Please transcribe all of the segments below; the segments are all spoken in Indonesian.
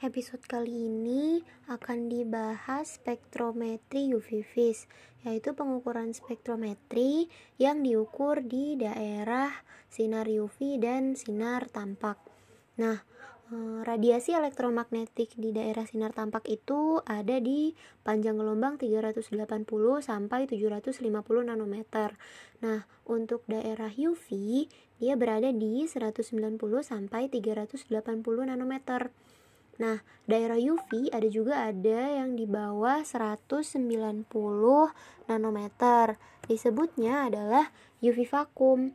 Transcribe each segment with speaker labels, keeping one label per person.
Speaker 1: Episode kali ini akan dibahas spektrometri UV vis, yaitu pengukuran spektrometri yang diukur di daerah sinar UV dan sinar tampak. Nah, eh, radiasi elektromagnetik di daerah sinar tampak itu ada di panjang gelombang 380 sampai 750 nanometer. Nah, untuk daerah UV dia berada di 190 sampai 380 nanometer. Nah, daerah UV ada juga ada yang di bawah 190 nanometer. Disebutnya adalah UV vakum.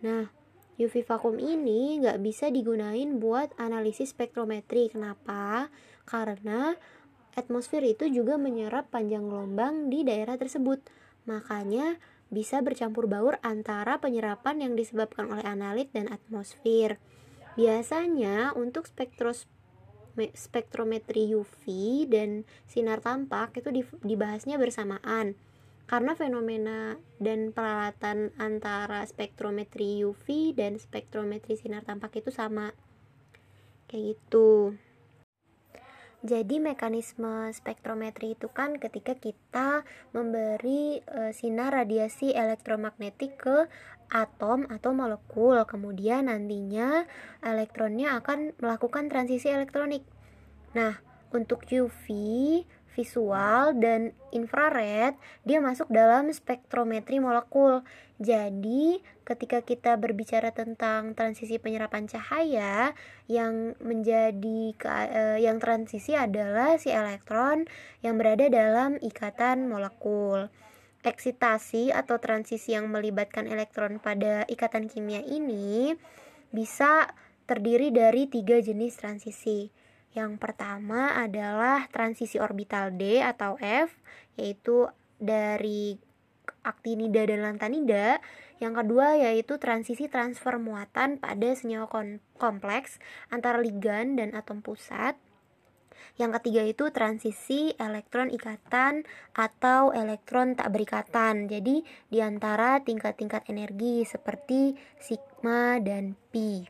Speaker 1: Nah, UV vakum ini nggak bisa digunain buat analisis spektrometri. Kenapa? Karena atmosfer itu juga menyerap panjang gelombang di daerah tersebut. Makanya bisa bercampur baur antara penyerapan yang disebabkan oleh analit dan atmosfer. Biasanya untuk spektros spektrometri UV dan sinar tampak itu dibahasnya bersamaan. Karena fenomena dan peralatan antara spektrometri UV dan spektrometri sinar tampak itu sama. Kayak gitu. Jadi mekanisme spektrometri itu kan ketika kita memberi e, sinar radiasi elektromagnetik ke atom atau molekul. Kemudian nantinya elektronnya akan melakukan transisi elektronik. Nah, untuk UV, visual dan infrared dia masuk dalam spektrometri molekul. Jadi, ketika kita berbicara tentang transisi penyerapan cahaya yang menjadi uh, yang transisi adalah si elektron yang berada dalam ikatan molekul. Eksitasi atau transisi yang melibatkan elektron pada ikatan kimia ini bisa terdiri dari tiga jenis transisi yang pertama adalah transisi orbital D atau F, yaitu dari aktinida dan lantanida. Yang kedua yaitu transisi transfer muatan pada senyawa kompleks antara ligan dan atom pusat. Yang ketiga itu transisi elektron ikatan atau elektron tak berikatan. Jadi di antara tingkat-tingkat energi seperti sigma dan pi.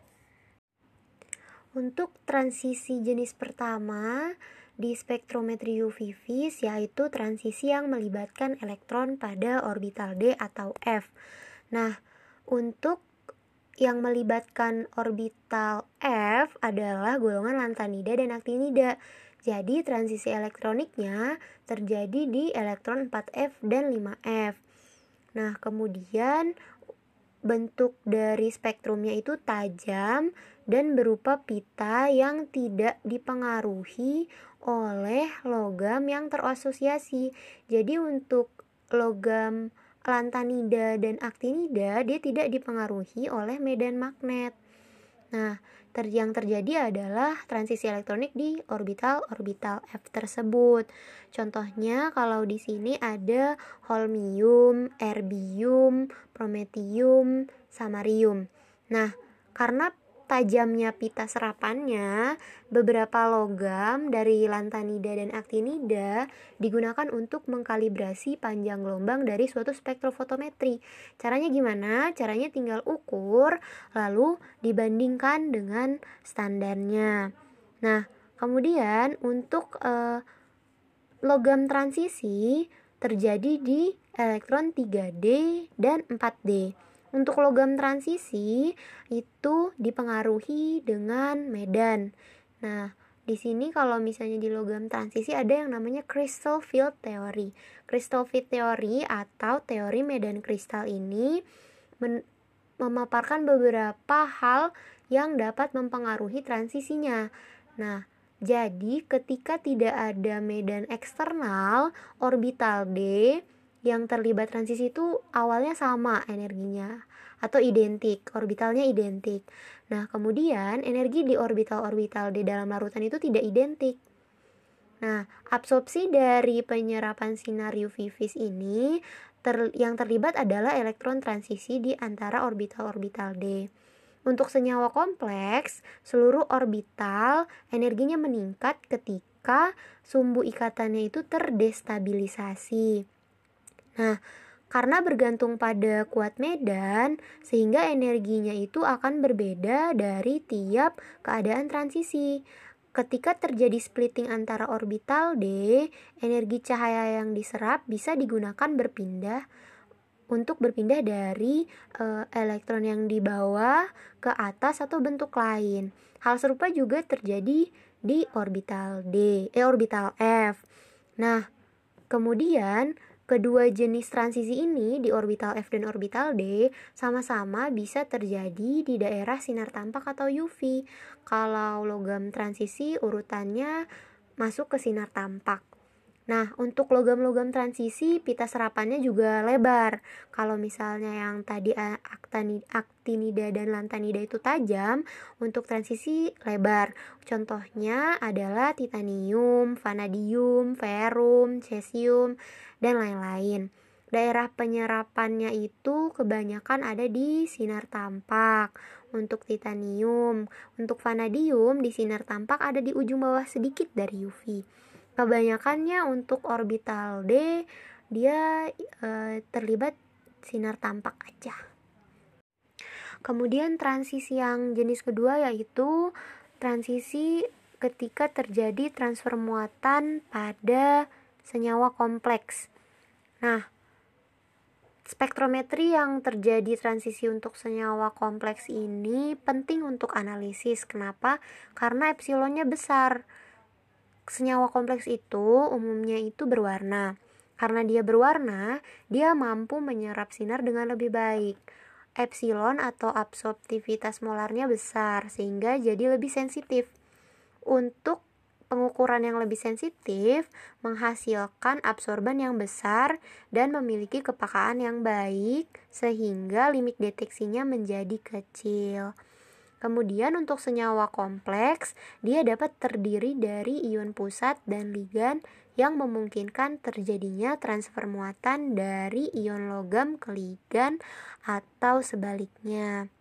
Speaker 1: Untuk transisi jenis pertama di spektrometri UV yaitu transisi yang melibatkan elektron pada orbital D atau F. Nah, untuk yang melibatkan orbital F adalah golongan lantanida dan aktinida. Jadi transisi elektroniknya terjadi di elektron 4F dan 5F. Nah, kemudian bentuk dari spektrumnya itu tajam dan berupa pita yang tidak dipengaruhi oleh logam yang terasosiasi. Jadi untuk logam lantanida dan aktinida dia tidak dipengaruhi oleh medan magnet. Nah, ter yang terjadi adalah transisi elektronik di orbital-orbital F tersebut. Contohnya kalau di sini ada holmium, erbium, prometium, samarium. Nah, karena tajamnya pita serapannya, beberapa logam dari lantanida dan aktinida digunakan untuk mengkalibrasi panjang gelombang dari suatu spektrofotometri. Caranya gimana? Caranya tinggal ukur lalu dibandingkan dengan standarnya. Nah, kemudian untuk uh, logam transisi terjadi di elektron 3D dan 4D. Untuk logam transisi itu dipengaruhi dengan medan. Nah, di sini kalau misalnya di logam transisi ada yang namanya crystal field theory. Crystal field theory atau teori medan kristal ini memaparkan beberapa hal yang dapat mempengaruhi transisinya. Nah, jadi ketika tidak ada medan eksternal orbital D yang terlibat transisi itu awalnya sama energinya atau identik, orbitalnya identik. Nah, kemudian energi di orbital-orbital di dalam larutan itu tidak identik. Nah, absorpsi dari penyerapan sinar UV vis ini ter, yang terlibat adalah elektron transisi di antara orbital-orbital D. Untuk senyawa kompleks, seluruh orbital energinya meningkat ketika sumbu ikatannya itu terdestabilisasi. Nah, karena bergantung pada kuat medan, sehingga energinya itu akan berbeda dari tiap keadaan transisi. ketika terjadi splitting antara orbital D, energi cahaya yang diserap bisa digunakan berpindah untuk berpindah dari e, elektron yang di bawah ke atas atau bentuk lain. Hal serupa juga terjadi di orbital D, eh orbital F. Nah, kemudian Kedua jenis transisi ini di orbital F dan orbital D sama-sama bisa terjadi di daerah sinar tampak atau UV. Kalau logam transisi urutannya masuk ke sinar tampak. Nah, untuk logam-logam transisi, pita serapannya juga lebar. Kalau misalnya yang tadi aktinida dan lantanida itu tajam, untuk transisi lebar. Contohnya adalah titanium, vanadium, ferum, cesium, dan lain-lain. Daerah penyerapannya itu kebanyakan ada di sinar tampak. Untuk titanium, untuk vanadium di sinar tampak ada di ujung bawah sedikit dari UV kebanyakannya untuk orbital D dia e, terlibat sinar tampak aja kemudian transisi yang jenis kedua yaitu transisi ketika terjadi transfer muatan pada senyawa kompleks nah Spektrometri yang terjadi transisi untuk senyawa kompleks ini penting untuk analisis. Kenapa? Karena epsilonnya besar senyawa kompleks itu umumnya itu berwarna. Karena dia berwarna, dia mampu menyerap sinar dengan lebih baik. Epsilon atau absorptivitas molarnya besar sehingga jadi lebih sensitif. Untuk pengukuran yang lebih sensitif menghasilkan absorban yang besar dan memiliki kepakaan yang baik sehingga limit deteksinya menjadi kecil. Kemudian untuk senyawa kompleks, dia dapat terdiri dari ion pusat dan ligan yang memungkinkan terjadinya transfer muatan dari ion logam ke ligan atau sebaliknya.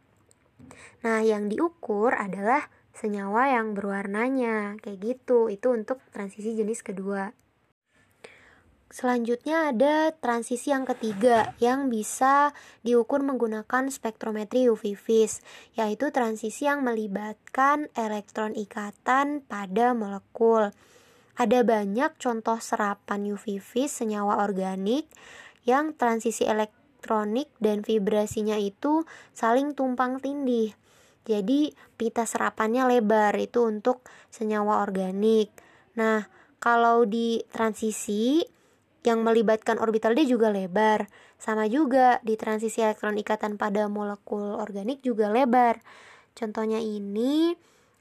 Speaker 1: Nah, yang diukur adalah senyawa yang berwarnanya, kayak gitu. Itu untuk transisi jenis kedua. Selanjutnya ada transisi yang ketiga yang bisa diukur menggunakan spektrometri UV vis, yaitu transisi yang melibatkan elektron ikatan pada molekul. Ada banyak contoh serapan UV vis senyawa organik yang transisi elektronik dan vibrasinya itu saling tumpang tindih. Jadi pita serapannya lebar itu untuk senyawa organik. Nah, kalau di transisi yang melibatkan orbital D juga lebar. Sama juga di transisi elektron ikatan pada molekul organik juga lebar. Contohnya ini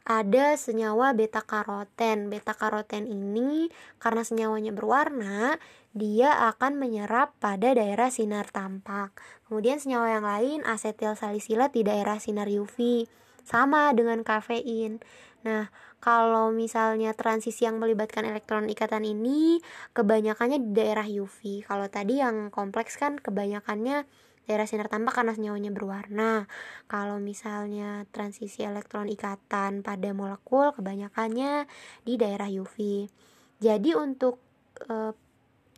Speaker 1: ada senyawa beta karoten. Beta karoten ini karena senyawanya berwarna, dia akan menyerap pada daerah sinar tampak. Kemudian senyawa yang lain asetil salisilat di daerah sinar UV. Sama dengan kafein. Nah, kalau misalnya transisi yang melibatkan elektron ikatan ini kebanyakannya di daerah UV. Kalau tadi yang kompleks kan kebanyakannya daerah sinar tampak karena senyawanya berwarna. Kalau misalnya transisi elektron ikatan pada molekul kebanyakannya di daerah UV. Jadi untuk e,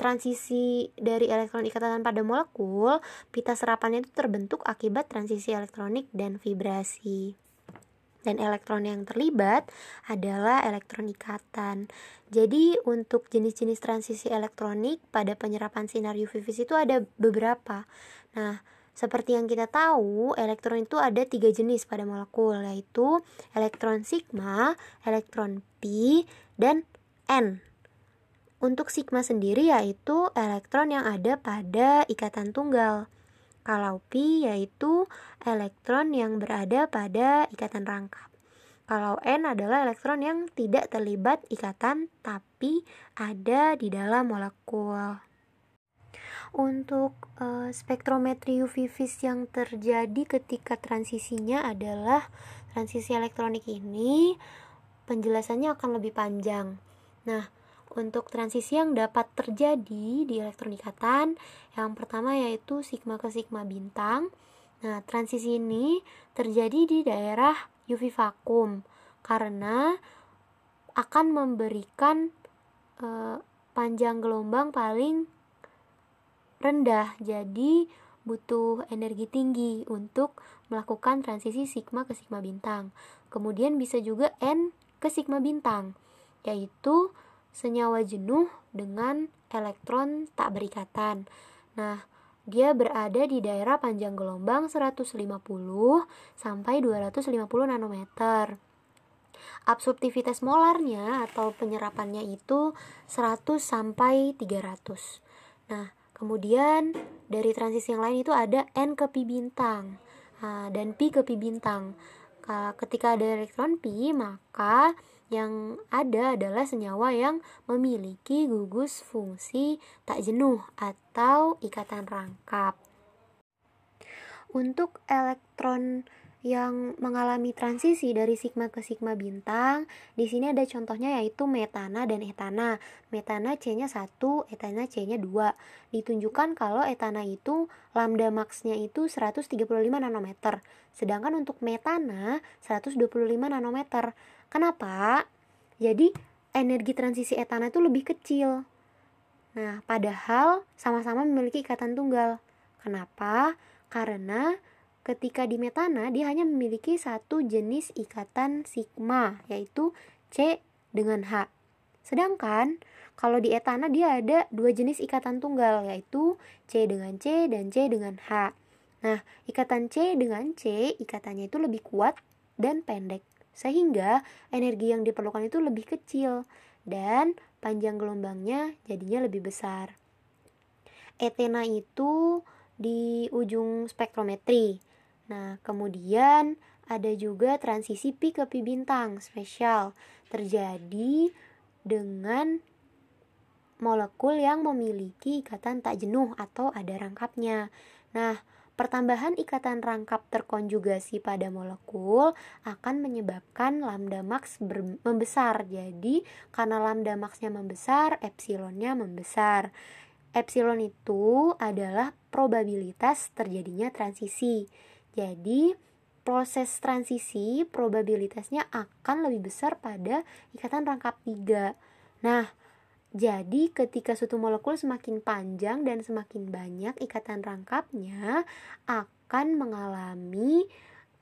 Speaker 1: transisi dari elektron ikatan pada molekul, pita serapannya itu terbentuk akibat transisi elektronik dan vibrasi dan elektron yang terlibat adalah elektron ikatan. Jadi untuk jenis-jenis transisi elektronik pada penyerapan sinar UV itu ada beberapa. Nah, seperti yang kita tahu, elektron itu ada tiga jenis pada molekul, yaitu elektron sigma, elektron pi, dan n. Untuk sigma sendiri yaitu elektron yang ada pada ikatan tunggal. Kalau pi yaitu elektron yang berada pada ikatan rangkap. Kalau N adalah elektron yang tidak terlibat ikatan tapi ada di dalam molekul. Untuk uh, spektrometri UV vis yang terjadi ketika transisinya adalah transisi elektronik ini penjelasannya akan lebih panjang. Nah, untuk transisi yang dapat terjadi di elektron ikatan, yang pertama yaitu sigma ke sigma bintang. Nah, transisi ini terjadi di daerah UV vakum karena akan memberikan e, panjang gelombang paling rendah. Jadi butuh energi tinggi untuk melakukan transisi sigma ke sigma bintang. Kemudian bisa juga N ke sigma bintang, yaitu senyawa jenuh dengan elektron tak berikatan. Nah, dia berada di daerah panjang gelombang 150 sampai 250 nanometer. Absorptivitas molarnya atau penyerapannya itu 100 sampai 300. Nah, kemudian dari transisi yang lain itu ada N ke pi bintang nah, dan pi ke pi bintang. Ketika ada elektron pi, maka yang ada adalah senyawa yang memiliki gugus fungsi tak jenuh atau ikatan rangkap. Untuk elektron yang mengalami transisi dari sigma ke sigma bintang. Di sini ada contohnya yaitu metana dan etana. Metana C-nya 1, etana C-nya 2. Ditunjukkan kalau etana itu lambda max-nya itu 135 nanometer. Sedangkan untuk metana 125 nanometer. Kenapa? Jadi energi transisi etana itu lebih kecil. Nah, padahal sama-sama memiliki ikatan tunggal. Kenapa? Karena Ketika di metana, dia hanya memiliki satu jenis ikatan sigma, yaitu C dengan H. Sedangkan kalau di etana dia ada dua jenis ikatan tunggal, yaitu C dengan C dan C dengan H. Nah, ikatan C dengan C, ikatannya itu lebih kuat dan pendek, sehingga energi yang diperlukan itu lebih kecil dan panjang gelombangnya jadinya lebih besar. Etena itu di ujung spektrometri. Nah, kemudian ada juga transisi pi ke pi bintang spesial terjadi dengan molekul yang memiliki ikatan tak jenuh atau ada rangkapnya. Nah, pertambahan ikatan rangkap terkonjugasi pada molekul akan menyebabkan lambda max membesar. Jadi, karena lambda maxnya membesar, epsilonnya membesar. Epsilon itu adalah probabilitas terjadinya transisi. Jadi, proses transisi probabilitasnya akan lebih besar pada ikatan rangkap tiga. Nah, jadi ketika suatu molekul semakin panjang dan semakin banyak ikatan rangkapnya akan mengalami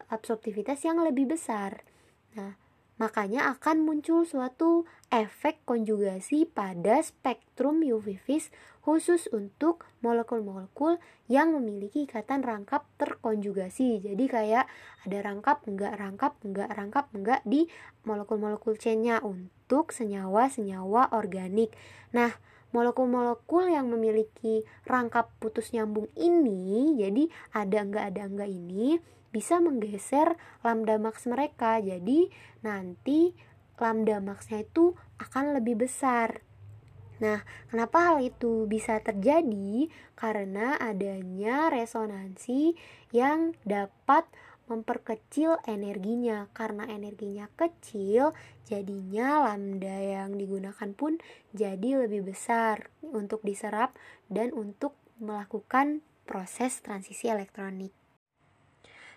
Speaker 1: absorptivitas yang lebih besar. Nah, makanya akan muncul suatu efek konjugasi pada spektrum UV vis khusus untuk molekul-molekul yang memiliki ikatan rangkap terkonjugasi. Jadi kayak ada rangkap, enggak rangkap, enggak rangkap, enggak di molekul-molekul C-nya untuk senyawa-senyawa organik. Nah, molekul-molekul yang memiliki rangkap putus nyambung ini, jadi ada enggak ada enggak ini bisa menggeser lambda max mereka. Jadi nanti lambda maxnya itu akan lebih besar Nah, kenapa hal itu bisa terjadi? Karena adanya resonansi yang dapat memperkecil energinya. Karena energinya kecil, jadinya lambda yang digunakan pun jadi lebih besar untuk diserap dan untuk melakukan proses transisi elektronik.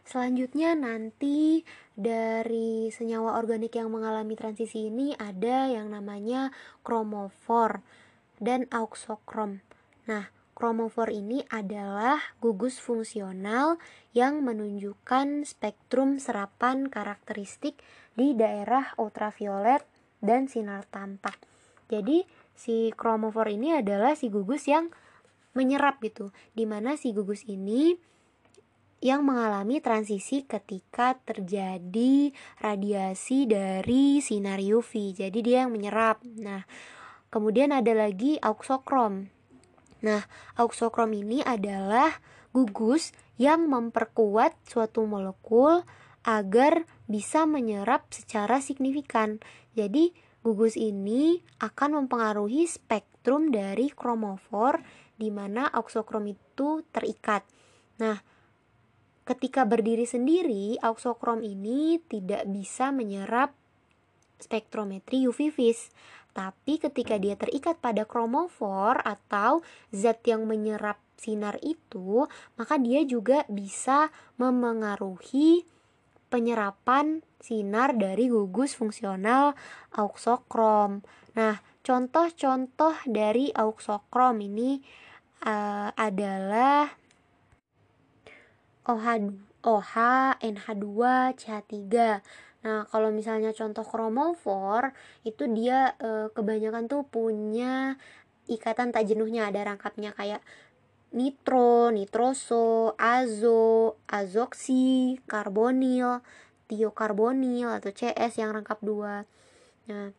Speaker 1: Selanjutnya nanti dari senyawa organik yang mengalami transisi ini ada yang namanya kromofor dan auxokrom. Nah, kromofor ini adalah gugus fungsional yang menunjukkan spektrum serapan karakteristik di daerah ultraviolet dan sinar tampak. Jadi, si kromofor ini adalah si gugus yang menyerap gitu, di mana si gugus ini yang mengalami transisi ketika terjadi radiasi dari sinar UV. Jadi dia yang menyerap. Nah, kemudian ada lagi auxokrom. Nah, auxokrom ini adalah gugus yang memperkuat suatu molekul agar bisa menyerap secara signifikan. Jadi, gugus ini akan mempengaruhi spektrum dari kromofor di mana auxokrom itu terikat. Nah, Ketika berdiri sendiri, auxokrom ini tidak bisa menyerap spektrometri UV vis. Tapi ketika dia terikat pada kromofor atau zat yang menyerap sinar itu, maka dia juga bisa memengaruhi penyerapan sinar dari gugus fungsional auxokrom. Nah, contoh-contoh dari auxokrom ini uh, adalah OH, OH NH2, CH3. Nah, kalau misalnya contoh kromofor itu dia e, kebanyakan tuh punya ikatan tak jenuhnya ada rangkapnya kayak nitro, nitroso, azo, azoksi, karbonil, tiokarbonil atau CS yang rangkap dua. Nah,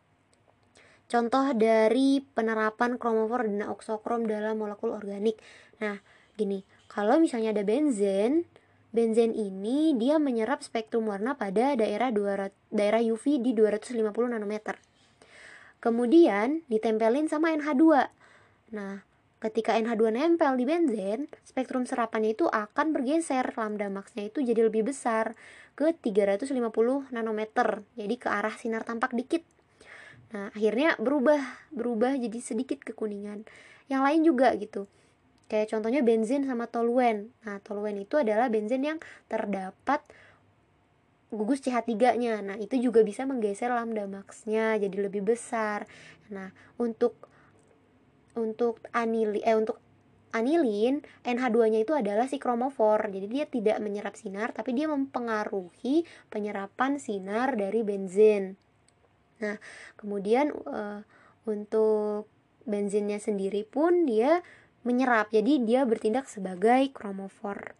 Speaker 1: contoh dari penerapan kromofor dan oksokrom dalam molekul organik. Nah, gini, kalau misalnya ada benzen, benzen ini dia menyerap spektrum warna pada daerah 200, daerah UV di 250 nanometer. Kemudian ditempelin sama NH2. Nah, ketika NH2 nempel di benzen, spektrum serapannya itu akan bergeser, lambda maxnya itu jadi lebih besar ke 350 nanometer. Jadi ke arah sinar tampak dikit. Nah, akhirnya berubah, berubah jadi sedikit kekuningan. Yang lain juga gitu Kayak contohnya benzin sama toluen. Nah, toluen itu adalah benzin yang terdapat gugus CH3-nya. Nah, itu juga bisa menggeser lambda max-nya jadi lebih besar. Nah, untuk untuk anili eh untuk anilin NH2-nya itu adalah si kromofor. Jadi dia tidak menyerap sinar tapi dia mempengaruhi penyerapan sinar dari benzin. Nah, kemudian uh, untuk benzinnya sendiri pun dia menyerap. Jadi dia bertindak sebagai kromofor.